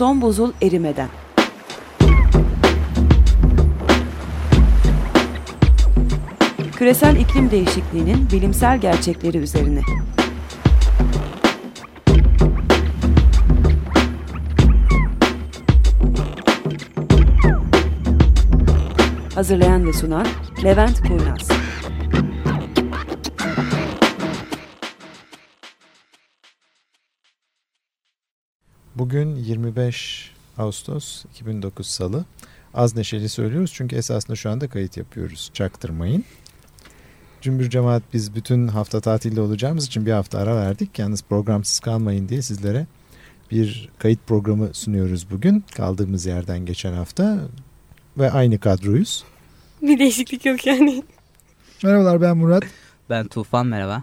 Son buzul erimeden. Küresel iklim değişikliğinin bilimsel gerçekleri üzerine. Hazırlayan ve sunan Levent Kurnaz. Bugün 25 Ağustos 2009 Salı. Az neşeli söylüyoruz çünkü esasında şu anda kayıt yapıyoruz. Çaktırmayın. Cümbür cemaat biz bütün hafta tatilde olacağımız için bir hafta ara verdik. Yalnız programsız kalmayın diye sizlere bir kayıt programı sunuyoruz bugün. Kaldığımız yerden geçen hafta ve aynı kadroyuz. Bir değişiklik yok yani. Merhabalar ben Murat. Ben Tufan merhaba.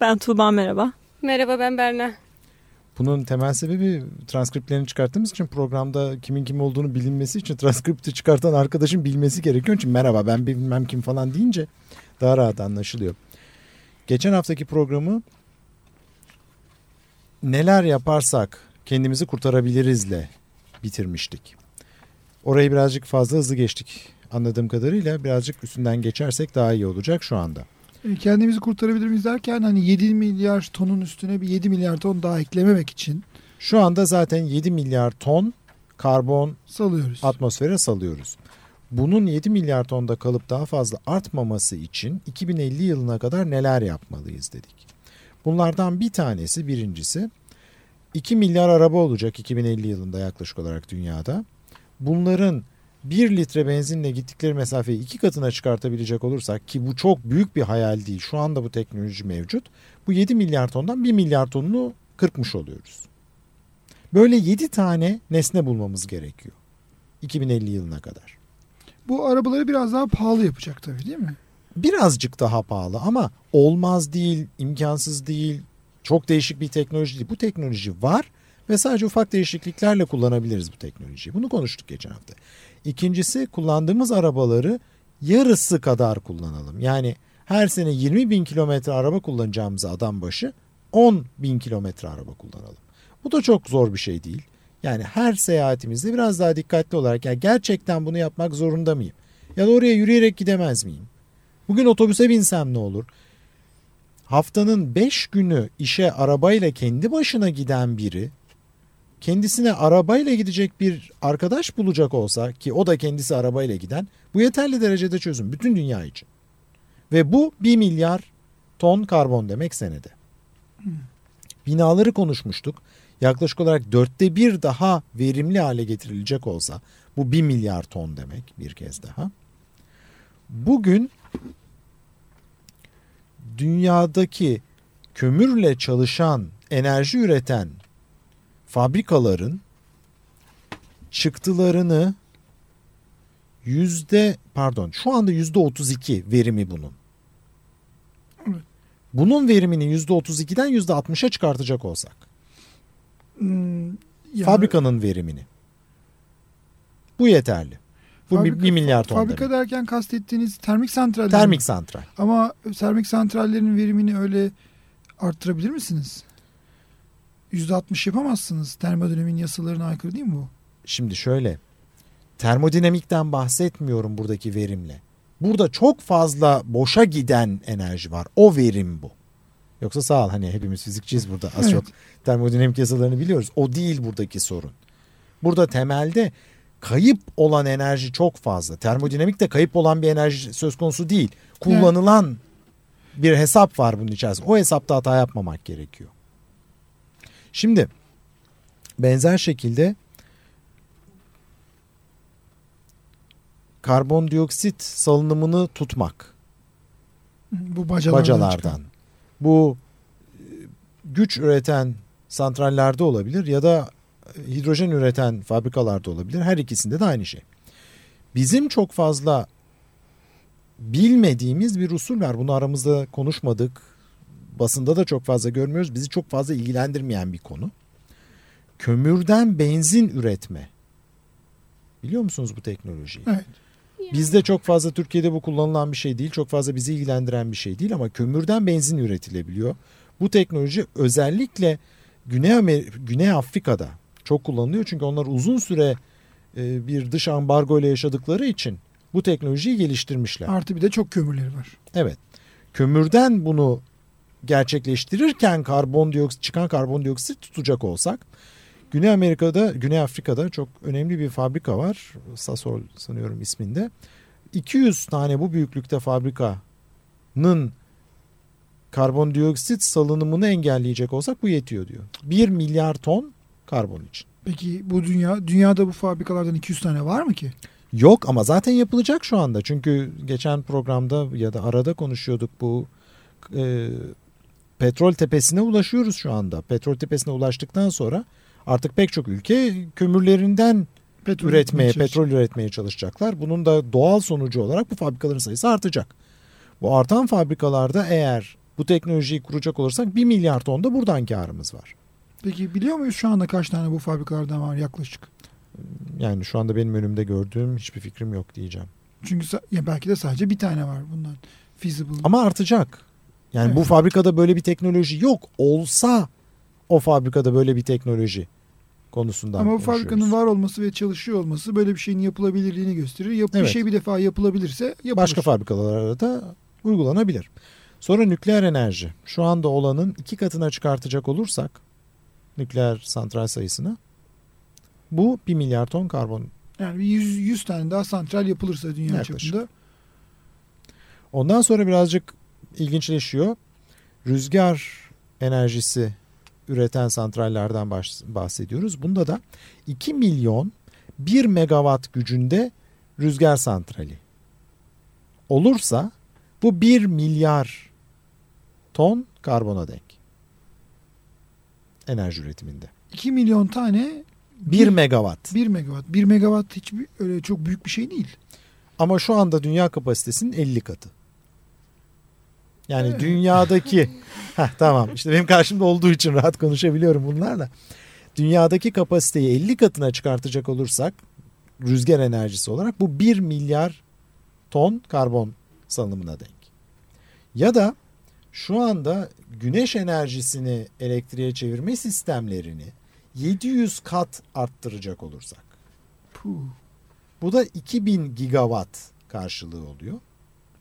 Ben Tuğba merhaba. Merhaba ben Berna. Bunun temel sebebi transkriptlerini çıkarttığımız için programda kimin kim olduğunu bilinmesi için transkripti çıkartan arkadaşın bilmesi gerekiyor. Çünkü merhaba ben bilmem kim falan deyince daha rahat anlaşılıyor. Geçen haftaki programı neler yaparsak kendimizi kurtarabilirizle bitirmiştik. Orayı birazcık fazla hızlı geçtik anladığım kadarıyla birazcık üstünden geçersek daha iyi olacak şu anda. Kendimizi kurtarabilir miyiz derken hani 7 milyar tonun üstüne bir 7 milyar ton daha eklememek için Şu anda zaten 7 milyar ton karbon salıyoruz. atmosfere salıyoruz. Bunun 7 milyar tonda kalıp daha fazla artmaması için 2050 yılına kadar neler yapmalıyız dedik. Bunlardan bir tanesi birincisi 2 milyar araba olacak 2050 yılında yaklaşık olarak dünyada. Bunların 1 litre benzinle gittikleri mesafeyi iki katına çıkartabilecek olursak ki bu çok büyük bir hayal değil. Şu anda bu teknoloji mevcut. Bu 7 milyar tondan 1 milyar tonunu kırpmış oluyoruz. Böyle 7 tane nesne bulmamız gerekiyor. 2050 yılına kadar. Bu arabaları biraz daha pahalı yapacak tabii değil mi? Birazcık daha pahalı ama olmaz değil, imkansız değil, çok değişik bir teknoloji değil. Bu teknoloji var ve sadece ufak değişikliklerle kullanabiliriz bu teknolojiyi. Bunu konuştuk geçen hafta. İkincisi kullandığımız arabaları yarısı kadar kullanalım. Yani her sene 20 bin kilometre araba kullanacağımıza adam başı 10 bin kilometre araba kullanalım. Bu da çok zor bir şey değil. Yani her seyahatimizde biraz daha dikkatli olarak ya gerçekten bunu yapmak zorunda mıyım? Ya da oraya yürüyerek gidemez miyim? Bugün otobüse binsem ne olur? Haftanın 5 günü işe arabayla kendi başına giden biri kendisine arabayla gidecek bir arkadaş bulacak olsa ki o da kendisi arabayla giden bu yeterli derecede çözüm bütün dünya için. Ve bu 1 milyar ton karbon demek senede. Binaları konuşmuştuk. Yaklaşık olarak dörtte bir daha verimli hale getirilecek olsa bu 1 milyar ton demek bir kez daha. Bugün dünyadaki kömürle çalışan, enerji üreten fabrikaların çıktılarını yüzde pardon şu anda yüzde 32 verimi bunun. Bunun verimini yüzde 32'den yüzde 60'a çıkartacak olsak. Hmm, yani Fabrikanın verimini. Bu yeterli. Bu fabrika- 1 milyar ton Fabrika demek. derken kastettiğiniz termik santral. Termik santral. Ama termik santrallerin verimini öyle arttırabilir misiniz? %60 yapamazsınız. Termodinamiğin yasalarına aykırı değil mi bu? Şimdi şöyle. Termodinamikten bahsetmiyorum buradaki verimle. Burada çok fazla boşa giden enerji var. O verim bu. Yoksa sağ ol hani hepimiz fizikçiyiz burada az Evet. çok termodinamik yasalarını biliyoruz. O değil buradaki sorun. Burada temelde kayıp olan enerji çok fazla. Termodinamikte kayıp olan bir enerji söz konusu değil. Kullanılan bir hesap var bunun içerisinde. O hesapta hata yapmamak gerekiyor. Şimdi benzer şekilde karbondioksit salınımını tutmak Bu bacalardan. bacalardan. Bu e, güç üreten santrallerde olabilir ya da e, hidrojen üreten fabrikalarda olabilir. Her ikisinde de aynı şey. Bizim çok fazla bilmediğimiz bir usul var. Bunu aramızda konuşmadık. Basında da çok fazla görmüyoruz. Bizi çok fazla ilgilendirmeyen bir konu. Kömürden benzin üretme. Biliyor musunuz bu teknolojiyi? Evet. Bizde çok fazla Türkiye'de bu kullanılan bir şey değil. Çok fazla bizi ilgilendiren bir şey değil ama kömürden benzin üretilebiliyor. Bu teknoloji özellikle Güney, Amer Güney Afrika'da çok kullanılıyor. Çünkü onlar uzun süre e, bir dış ambargo ile yaşadıkları için bu teknolojiyi geliştirmişler. Artı bir de çok kömürleri var. Evet. Kömürden bunu gerçekleştirirken karbondioksit çıkan karbondioksit tutacak olsak Güney Amerika'da, Güney Afrika'da çok önemli bir fabrika var. Sasol sanıyorum isminde. 200 tane bu büyüklükte fabrikanın karbondioksit salınımını engelleyecek olsak bu yetiyor diyor. 1 milyar ton karbon için. Peki bu dünya dünyada bu fabrikalardan 200 tane var mı ki? Yok ama zaten yapılacak şu anda. Çünkü geçen programda ya da arada konuşuyorduk bu e, petrol tepesine ulaşıyoruz şu anda. Petrol tepesine ulaştıktan sonra artık pek çok ülke kömürlerinden Petrol üretmeye, petrol üretmeye çalışacaklar. Bunun da doğal sonucu olarak bu fabrikaların sayısı artacak. Bu artan fabrikalarda eğer bu teknolojiyi kuracak olursak 1 milyar ton da buradan karımız var. Peki biliyor muyuz şu anda kaç tane bu fabrikalardan var yaklaşık? Yani şu anda benim önümde gördüğüm hiçbir fikrim yok diyeceğim. Çünkü ya belki de sadece bir tane var bundan. Feasible. Ama artacak. Yani bu fabrikada böyle bir teknoloji yok. Olsa o fabrikada böyle bir teknoloji konusundan Ama bu fabrikanın var olması ve çalışıyor olması böyle bir şeyin yapılabilirliğini gösterir. Yap, Bir Evet. şey bir defa yapılabilirse yapılır. Başka fabrikalara da uygulanabilir. Sonra nükleer enerji. Şu anda olanın iki katına çıkartacak olursak nükleer santral sayısını bu 1 milyar ton karbon. Yani bir 100, 100 tane daha santral yapılırsa dünya Yaklaşık. çapında. Ondan sonra birazcık ilginçleşiyor. Rüzgar enerjisi üreten santrallerden bahsediyoruz. Bunda da 2 milyon 1 megawatt gücünde rüzgar santrali olursa bu 1 milyar ton karbona denk. Enerji üretiminde. 2 milyon tane 1 megawatt. 1 megawatt. 1 megawatt hiç öyle çok büyük bir şey değil. Ama şu anda dünya kapasitesinin 50 katı. Yani dünyadaki Heh, tamam işte benim karşımda olduğu için rahat konuşabiliyorum bunlarla. Dünyadaki kapasiteyi 50 katına çıkartacak olursak rüzgar enerjisi olarak bu 1 milyar ton karbon salınımına denk. Ya da şu anda güneş enerjisini elektriğe çevirme sistemlerini 700 kat arttıracak olursak. Bu da 2000 gigawatt karşılığı oluyor.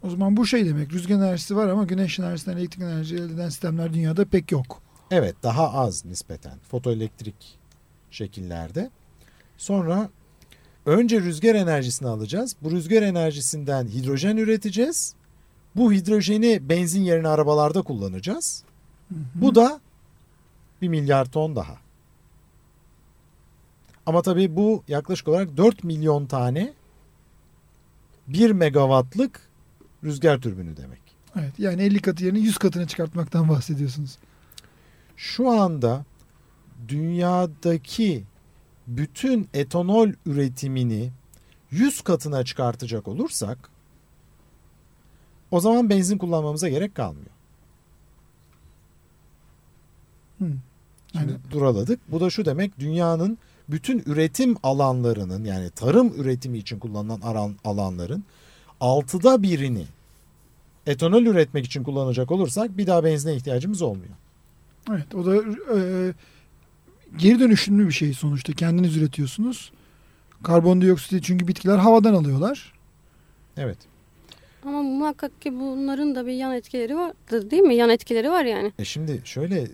O zaman bu şey demek. Rüzgar enerjisi var ama güneş enerjisinden elektrik enerjisi elde eden sistemler dünyada pek yok. Evet daha az nispeten fotoelektrik şekillerde. Sonra önce rüzgar enerjisini alacağız. Bu rüzgar enerjisinden hidrojen üreteceğiz. Bu hidrojeni benzin yerine arabalarda kullanacağız. Bu da 1 milyar ton daha. Ama tabii bu yaklaşık olarak 4 milyon tane 1 megawattlık rüzgar türbünü demek. Evet. Yani 50 katı yerine 100 katına çıkartmaktan bahsediyorsunuz. Şu anda dünyadaki bütün etanol üretimini 100 katına çıkartacak olursak o zaman benzin kullanmamıza gerek kalmıyor. Hı. Şimdi Yani duraladık. Bu da şu demek dünyanın bütün üretim alanlarının yani tarım üretimi için kullanılan alan- alanların altıda birini etanol üretmek için kullanacak olursak bir daha benzine ihtiyacımız olmuyor. evet o da e, geri dönüşümlü bir şey sonuçta. Kendiniz üretiyorsunuz. Karbondioksiti çünkü bitkiler havadan alıyorlar. Evet. Ama muhakkak ki bunların da bir yan etkileri vardır değil mi? Yan etkileri var yani. E şimdi şöyle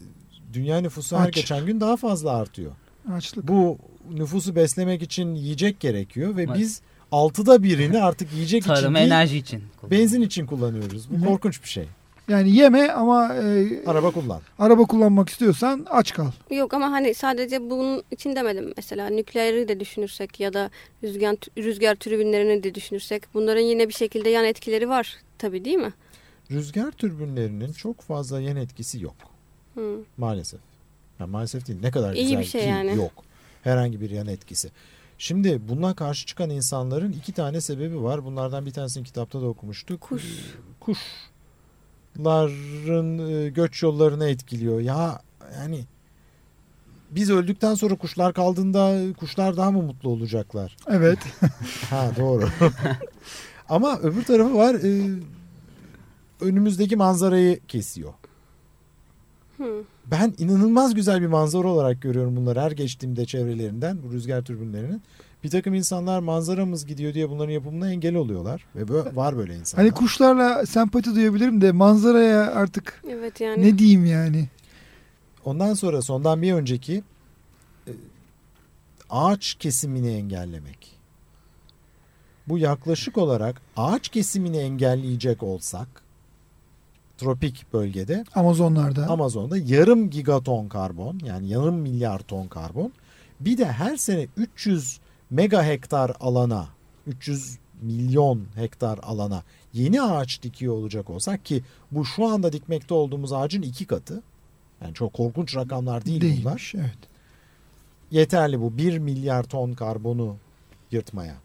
dünya nüfusu her Aç. geçen gün daha fazla artıyor. Açlık. Bu nüfusu beslemek için yiyecek gerekiyor ve Evet. biz altıda birini artık yiyecek için Tarım değil enerji için. benzin için kullanıyoruz. Bu Hı korkunç bir şey. Yani yeme ama e, Araba kullan. araba kullanmak istiyorsan aç kal. Yok ama hani sadece bunun için demedim mesela nükleeri de düşünürsek ya da rüzgar rüzgar türbinlerini de düşünürsek bunların yine bir şekilde yan etkileri var tabii değil mi? Rüzgar türbinlerinin çok fazla yan etkisi yok Hı. maalesef. Yani maalesef değil ne kadar İyi güzel bir şey ki yani. yok. Herhangi bir yan etkisi. Şimdi buna karşı çıkan insanların iki tane sebebi var. Bunlardan bir tanesini kitapta da okumuştuk. Kuş. Ee, Kuşların e, göç yollarını etkiliyor. Ya yani biz öldükten sonra kuşlar kaldığında kuşlar daha mı mutlu olacaklar? Evet. Ha doğru. Ama öbür tarafı var. e, önümüzdeki manzarayı kesiyor. Hı. Ben inanılmaz güzel bir manzara olarak görüyorum bunları her geçtiğimde çevrelerinden bu rüzgar türbinlerinin. Bir takım insanlar manzaramız gidiyor diye bunların yapımına engel oluyorlar. Ve böyle, var böyle insanlar. Hani kuşlarla sempati duyabilirim de manzaraya artık Evet yani. ne diyeyim yani. Ondan sonra sondan bir önceki e, ağaç kesimini engellemek. Bu yaklaşık olarak ağaç kesimini engelleyecek olsak tropik bölgede Amazonlarda. Amazon'da yarım gigaton karbon yani yarım milyar ton karbon bir de her sene 300 mega hektar alana 300 milyon hektar alana yeni ağaç dikiyor olacak olsak ki bu şu anda dikmekte olduğumuz ağacın iki katı yani çok korkunç rakamlar değil bunlar. Değilmiş, evet. Yeterli bu 1 milyar ton karbonu yırtmaya.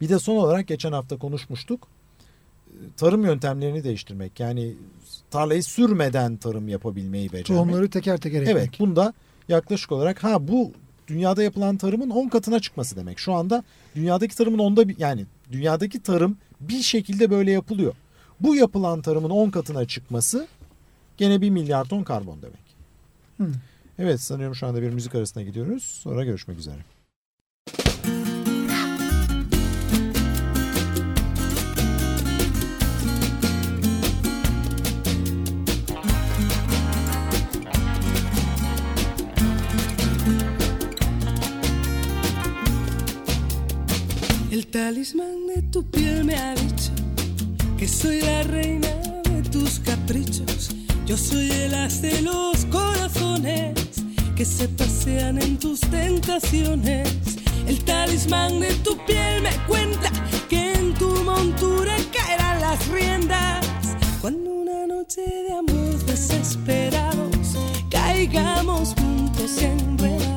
Bir de son olarak geçen hafta konuşmuştuk. Tarım yöntemlerini değiştirmek. Yani tarlayı sürmeden tarım yapabilmeyi becermek. Tohumları teker teker ekmek. Evet bunda yaklaşık olarak ha bu dünyada yapılan tarımın 10 katına çıkması demek. Şu anda dünyadaki tarımın onda bir yani dünyadaki tarım bir şekilde böyle yapılıyor. Bu yapılan tarımın 10 katına çıkması gene 1 milyar ton karbon demek. Hı. Evet sanıyorum şu anda bir müzik arasına gidiyoruz. Sonra görüşmek üzere. Talismán de tu piel me ha dicho que soy la reina de tus caprichos. Yo soy el as de los corazones que se pasean en tus tentaciones. El talismán de tu piel me cuenta que en tu montura caerán las riendas. Cuando una noche de amor desesperados caigamos juntos enredados,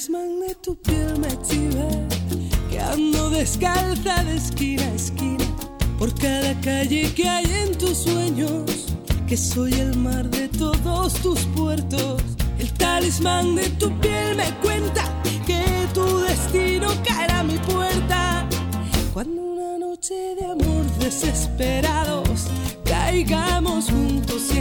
talismán de tu piel me chiva, que ando descalza de esquina a esquina, por cada calle que hay en tus sueños, que soy el mar de todos tus puertos. El talismán de tu piel me cuenta que tu destino caerá a mi puerta. Cuando una noche de amor desesperados caigamos juntos y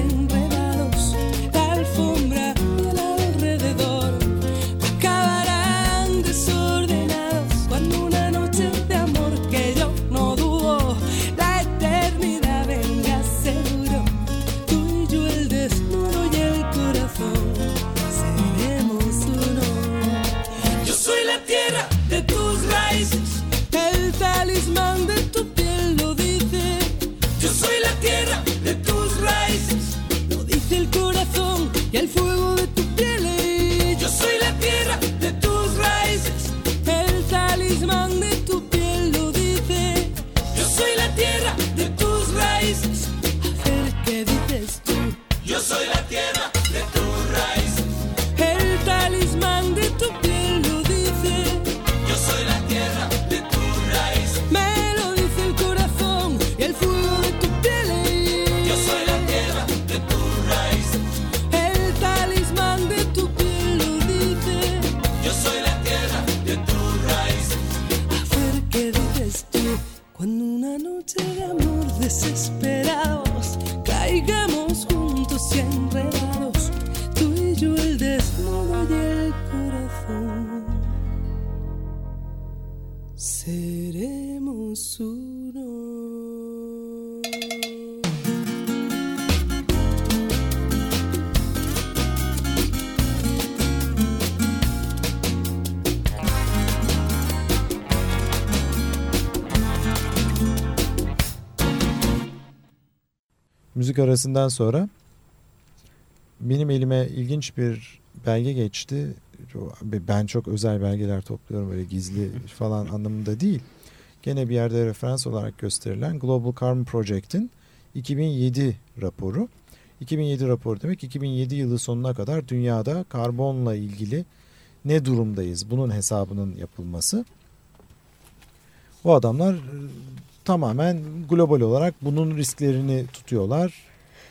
Seremos uno. Müzik arasından sonra benim elime ilginç bir belge geçti. Ben çok özel belgeler topluyorum öyle gizli falan anlamında değil. Gene bir yerde referans olarak gösterilen Global Carbon Project'in 2007 raporu. 2007 raporu demek 2007 yılı sonuna kadar dünyada karbonla ilgili ne durumdayız bunun hesabının yapılması. O adamlar e, tamamen global olarak bunun risklerini tutuyorlar.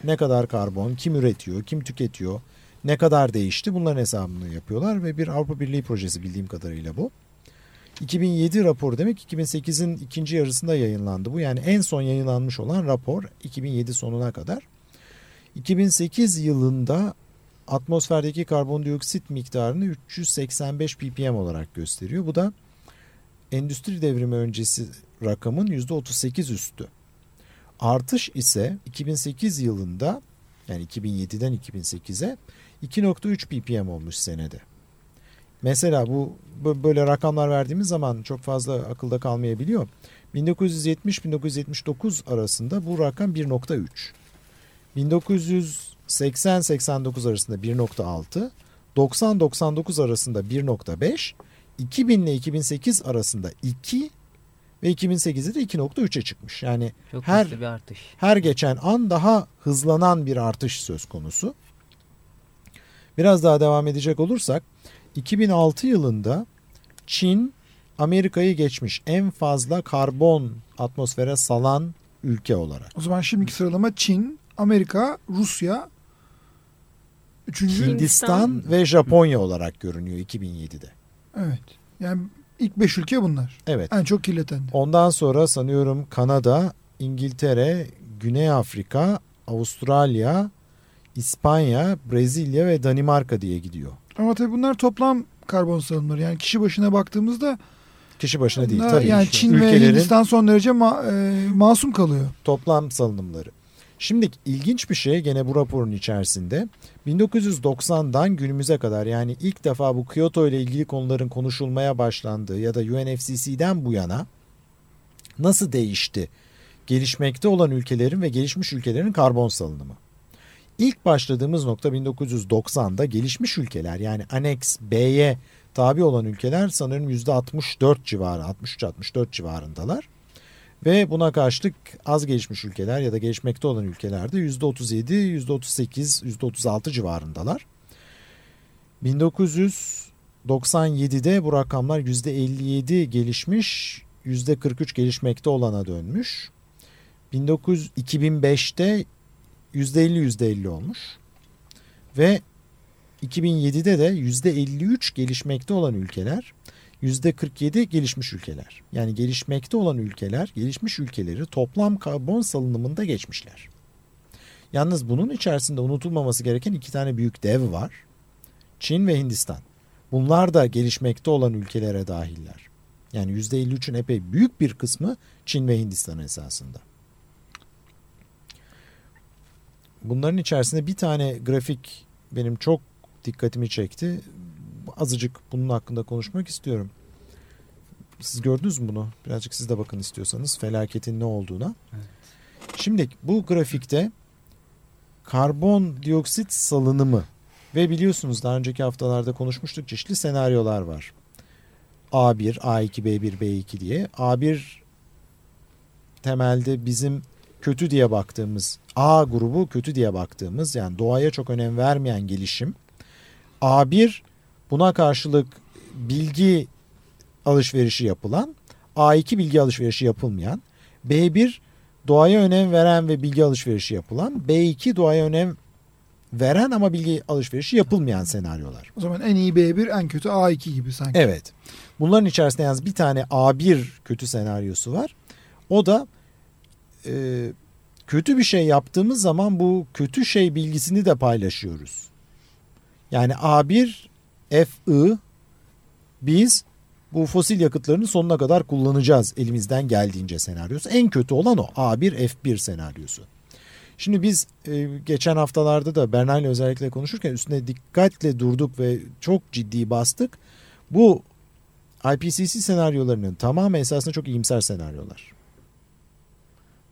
Ne kadar karbon, kim üretiyor, kim tüketiyor, ne kadar değişti bunların hesabını yapıyorlar ve bir Avrupa Birliği projesi bildiğim kadarıyla bu. 2007 raporu demek 2008'in ikinci yarısında yayınlandı bu. Yani en son yayınlanmış olan rapor 2007 sonuna kadar. 2008 yılında atmosferdeki karbondioksit miktarını 385 ppm olarak gösteriyor. Bu da endüstri devrimi öncesi rakamın %38 üstü. Artış ise 2008 yılında yani 2007'den 2008'e 2.3 ppm olmuş senede. Mesela bu böyle rakamlar verdiğimiz zaman çok fazla akılda kalmayabiliyor. 1970-1979 arasında bu rakam 1.3. 1980-89 arasında 1.6, 90-99 arasında 1.5, 2000 ile 2008 arasında 2 ve 2008'de de 2.3'e çıkmış. Yani Çok her bir artış. her geçen an daha hızlanan bir artış söz konusu. Biraz daha devam edecek olursak 2006 yılında Çin Amerika'yı geçmiş en fazla karbon atmosfere salan ülke olarak. O zaman şimdiki sıralama Çin, Amerika, Rusya, üçüncü. Hindistan ve Japonya olarak görünüyor 2007'de. Evet. Yani ilk beş ülke bunlar. Evet. En çok kirleten. Ondan sonra sanıyorum Kanada, İngiltere, Güney Afrika, Avustralya, İspanya, Brezilya ve Danimarka diye gidiyor. Ama tabii bunlar toplam karbon salımları. Yani kişi başına baktığımızda Kişi başına değil tabii. yani Çin ve Hindistan son derece ma- e, masum kalıyor. toplam salınımları. Şimdi ilginç bir şey gene bu raporun içerisinde 1990'dan günümüze kadar yani ilk defa bu Kyoto ile ilgili konuların konuşulmaya başlandığı ya da UNFCC'den bu yana nasıl değişti gelişmekte olan ülkelerin ve gelişmiş ülkelerin karbon salınımı? İlk başladığımız nokta 1990'da gelişmiş ülkeler yani Annex B'ye tabi olan ülkeler sanırım %64 civarı 63-64 civarındalar. Ve buna karşılık az gelişmiş ülkeler ya da gelişmekte olan ülkelerde %37, %38, %36 civarındalar. 1997'de bu rakamlar %57 gelişmiş, %43 gelişmekte olana dönmüş. 1900, 2005'te %50 %50 olmuş. Ve 2007'de de %53 gelişmekte olan ülkeler, %47 gelişmiş ülkeler. Yani gelişmekte olan ülkeler, gelişmiş ülkeleri toplam karbon salınımında geçmişler. Yalnız bunun içerisinde unutulmaması gereken iki tane büyük dev var. Çin ve Hindistan. Bunlar da gelişmekte olan ülkelere dahiller. Yani %53'ün epey büyük bir kısmı Çin ve Hindistan esasında. Bunların içerisinde bir tane grafik benim çok dikkatimi çekti. Azıcık bunun hakkında konuşmak istiyorum. Siz gördünüz mü bunu? Birazcık siz de bakın istiyorsanız felaketin ne olduğuna. Şimdi bu grafikte karbon dioksit salınımı ve biliyorsunuz daha önceki haftalarda konuşmuştuk çeşitli senaryolar var. A1, A2, B1, B2 diye. A1 temelde bizim kötü diye baktığımız A grubu kötü diye baktığımız yani doğaya çok önem vermeyen gelişim. A1 buna karşılık bilgi alışverişi yapılan, A2 bilgi alışverişi yapılmayan, B1 doğaya önem veren ve bilgi alışverişi yapılan, B2 doğaya önem veren ama bilgi alışverişi yapılmayan senaryolar. O zaman en iyi B1 en kötü A2 gibi sanki. Evet. Bunların içerisinde yalnız bir tane A1 kötü senaryosu var. O da e, kötü bir şey yaptığımız zaman bu kötü şey bilgisini de paylaşıyoruz. Yani A1 FI biz bu fosil yakıtlarını sonuna kadar kullanacağız elimizden geldiğince senaryosu. En kötü olan o A1 F1 senaryosu. Şimdi biz e, geçen haftalarda da Bernal ile özellikle konuşurken üstüne dikkatle durduk ve çok ciddi bastık. Bu IPCC senaryolarının tamamı esasında çok iyimser senaryolar.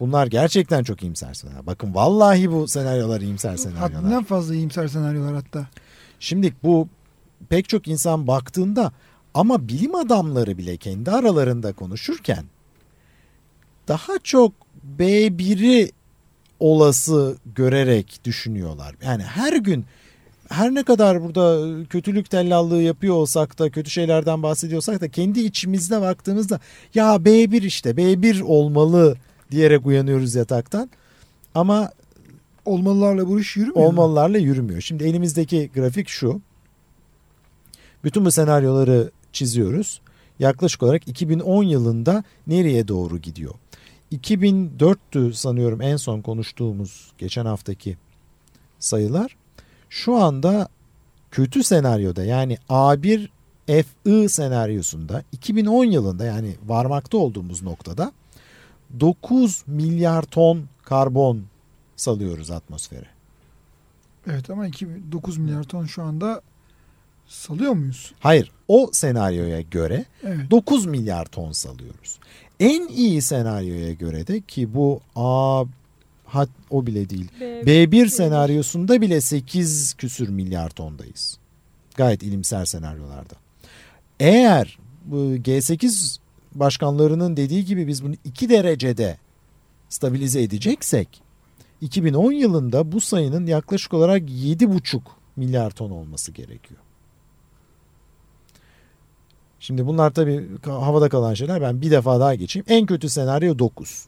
Bunlar gerçekten çok iyimser senaryolar. Bakın vallahi bu senaryolar iyimser senaryolar. Haddinden fazla iyimser senaryolar hatta. Şimdi bu pek çok insan baktığında ama bilim adamları bile kendi aralarında konuşurken daha çok B1'i olası görerek düşünüyorlar. Yani her gün her ne kadar burada kötülük tellallığı yapıyor olsak da kötü şeylerden bahsediyorsak da kendi içimizde baktığımızda ya B1 işte B1 olmalı diyerek uyanıyoruz yataktan. Ama Olmalılarla bu iş yürümüyor. mu? olmalılarla yürümüyor. Şimdi elimizdeki grafik şu. Bütün bu senaryoları çiziyoruz. Yaklaşık olarak 2010 yılında nereye doğru gidiyor? 2004'tü sanıyorum en son konuştuğumuz geçen haftaki sayılar. Şu anda kötü senaryoda yani A1 FI senaryosunda 2010 yılında yani varmakta olduğumuz noktada 9 milyar ton karbon salıyoruz atmosfere. Evet ama 9 milyar ton şu anda salıyor muyuz? Hayır o senaryoya göre Evet. 9 milyar ton salıyoruz. En iyi senaryoya göre de ki bu A hat o bile değil. B1 senaryosunda bile 8 küsür milyar tondayız. Gayet ilimsel senaryolarda. Eğer bu G8 başkanlarının dediği gibi biz bunu 2 derecede stabilize edeceksek 2010 yılında bu sayının yaklaşık olarak 7,5 milyar ton olması gerekiyor. Şimdi bunlar tabii havada kalan şeyler. Ben bir defa daha geçeyim. En kötü senaryo 9.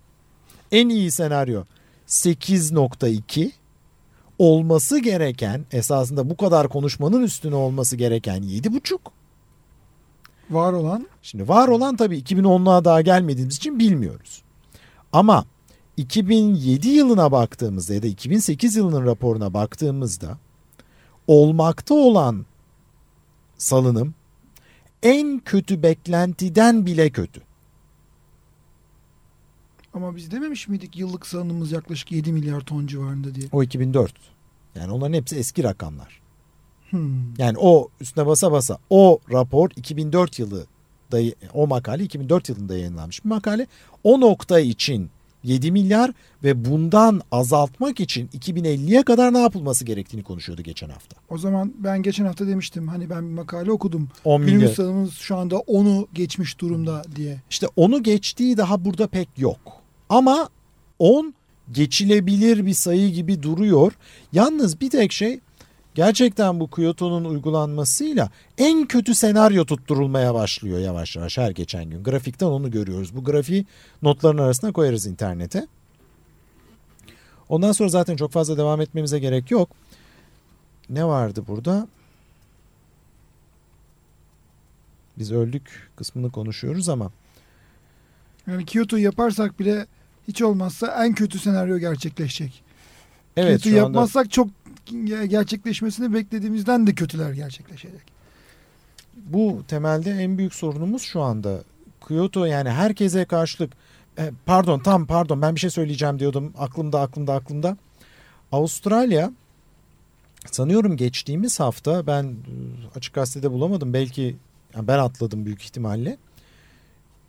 En iyi senaryo 8.2 olması gereken esasında bu kadar konuşmanın üstüne olması gereken 7.5. Var olan Şimdi var olan tabii 2010'luğa daha gelmediğimiz için bilmiyoruz. Ama 2007 yılına baktığımızda ya da 2008 yılının raporuna baktığımızda olmakta olan salınım en kötü beklentiden bile kötü. ama biz dememiş miydik yıllık salınımız yaklaşık 7 milyar ton civarında diye. O 2004. Yani onların hepsi eski rakamlar. Hmm. Yani o üstüne basa basa o rapor 2004 yılı da o makale 2004 yılında yayınlanmış bir makale. O nokta için 7 milyar ve bundan azaltmak için 2050'ye kadar ne yapılması gerektiğini konuşuyordu geçen hafta. O zaman ben geçen hafta demiştim hani ben bir makale okudum. 10 Günümüz milyar. salınımız şu anda 10'u geçmiş durumda diye. İşte onu geçtiği daha burada pek yok. Ama 10 geçilebilir bir sayı gibi duruyor. Yalnız bir tek şey gerçekten bu Kyoto'nun uygulanmasıyla en kötü senaryo tutturulmaya başlıyor yavaş yavaş her geçen gün. Grafikten onu görüyoruz. Bu grafiği notların arasına koyarız internete. Ondan sonra zaten çok fazla devam etmemize gerek yok. Ne vardı burada? Biz öldük kısmını konuşuyoruz ama Yani Kyoto'yu yaparsak bile hiç olmazsa en kötü senaryo gerçekleşecek. evet Kyoto'yu şu anda yapmazsak çok gerçekleşmesini beklediğimizden de kötüler gerçekleşecek. bu temelde en büyük sorunumuz şu anda. Kyoto yani herkese karşılık e, pardon tam pardon ben bir şey söyleyeceğim diyordum aklımda aklımda aklımda. Avustralya sanıyorum geçtiğimiz hafta ben e, açık gazetede bulamadım belki yani ben atladım büyük ihtimalle.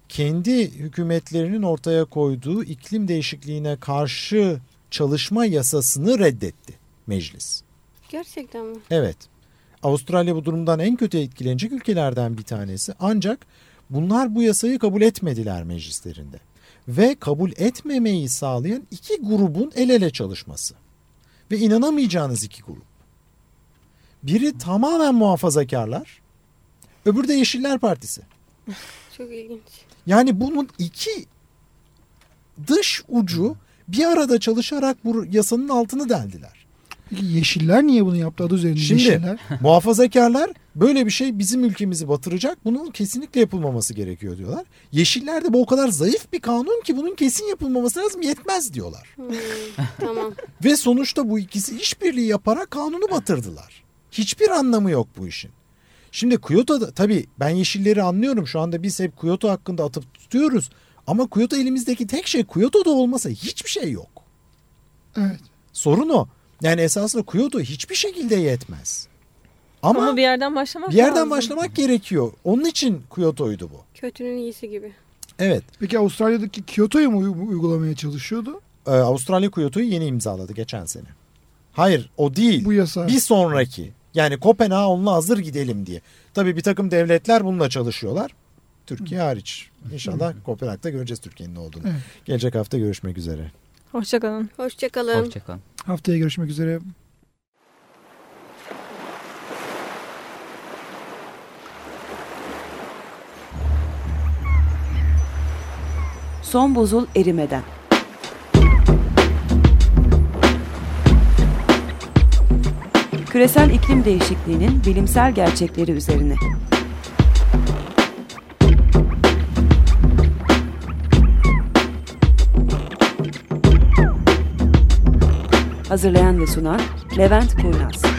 Kendi hükümetlerinin ortaya koyduğu iklim değişikliğine karşı çalışma yasasını reddetti meclis. Gerçekten mi? Evet. Avustralya bu durumdan en kötü etkilenecek ülkelerden bir tanesi. Ancak bunlar bu yasayı kabul etmediler meclislerinde. Ve kabul etmemeyi sağlayan iki grubun el ele çalışması. Ve inanamayacağınız iki grup. Biri tamamen muhafazakarlar, öbürü de Yeşiller Partisi. Çok ilginç. Yani bunun iki dış ucu bir arada çalışarak bu yasanın altını deldiler. Peki Yeşiller niye bunu yaptı adı üzerinde Şimdi- Yeşiller? Muhafazakarlar böyle bir şey bizim ülkemizi batıracak. Bunun kesinlikle yapılmaması gerekiyor diyorlar. Yeşiller de bu o kadar zayıf bir kanun ki bunun kesin yapılmaması lazım yetmez diyorlar. Hmm, tamam. Ve sonuçta bu ikisi işbirliği yaparak kanunu batırdılar. Hiçbir anlamı yok bu işin. Şimdi Kyoto'da tabii ben yeşilleri anlıyorum. Şu anda biz hep Kyoto hakkında atıp tutuyoruz. Ama Kyoto elimizdeki tek şey Kyoto'da olmasa hiçbir şey yok. Evet. Sorun o. Yani esasında Kyoto hiçbir şekilde yetmez. Ama, Ama bir yerden başlamak bir yerden lazım. başlamak gerekiyor. Onun için Kyoto'ydu bu. Kötünün iyisi gibi. Evet. Peki Avustralya'daki Kyoto'yu mu uy- uygulamaya çalışıyordu? Ee, Avustralya Kyoto'yu yeni imzaladı geçen sene. Hayır o değil. Bu yasa. Bir sonraki. Yani Kopenhag'a onunla hazır gidelim diye. Tabii bir takım devletler bununla çalışıyorlar. Türkiye hariç. İnşallah Kopenhag'da göreceğiz Türkiye'nin ne olduğunu. Evet. Gelecek hafta görüşmek üzere. Hoşçakalın. Hoşçakalın. Hoşçakalın. Haftaya görüşmek üzere. Son buzul erimeden. Küresel iklim değişikliğinin bilimsel gerçekleri üzerine. Hazırlayan ve sunan Levent Kurnaz.